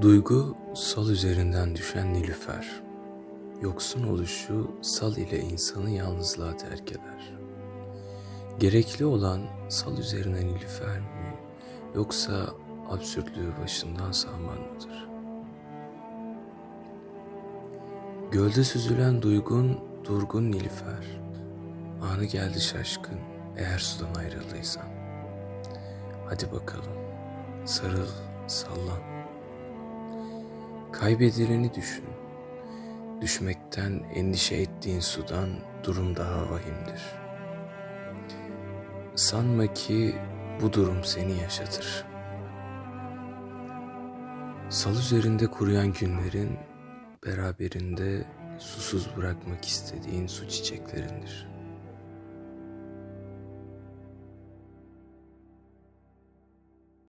Duygu sal üzerinden düşen nilüfer. Yoksun oluşu sal ile insanı yalnızlığa terk eder. Gerekli olan sal üzerine nilüfer mi yoksa absürtlüğü başından sağman mıdır? Gölde süzülen duygun durgun nilüfer. Anı geldi şaşkın eğer sudan ayrıldıysan. Hadi bakalım sarıl sallan. Kaybedileni düşün. Düşmekten endişe ettiğin sudan durum daha vahimdir. Sanma ki bu durum seni yaşatır. Sal üzerinde kuruyan günlerin beraberinde susuz bırakmak istediğin su çiçeklerindir.''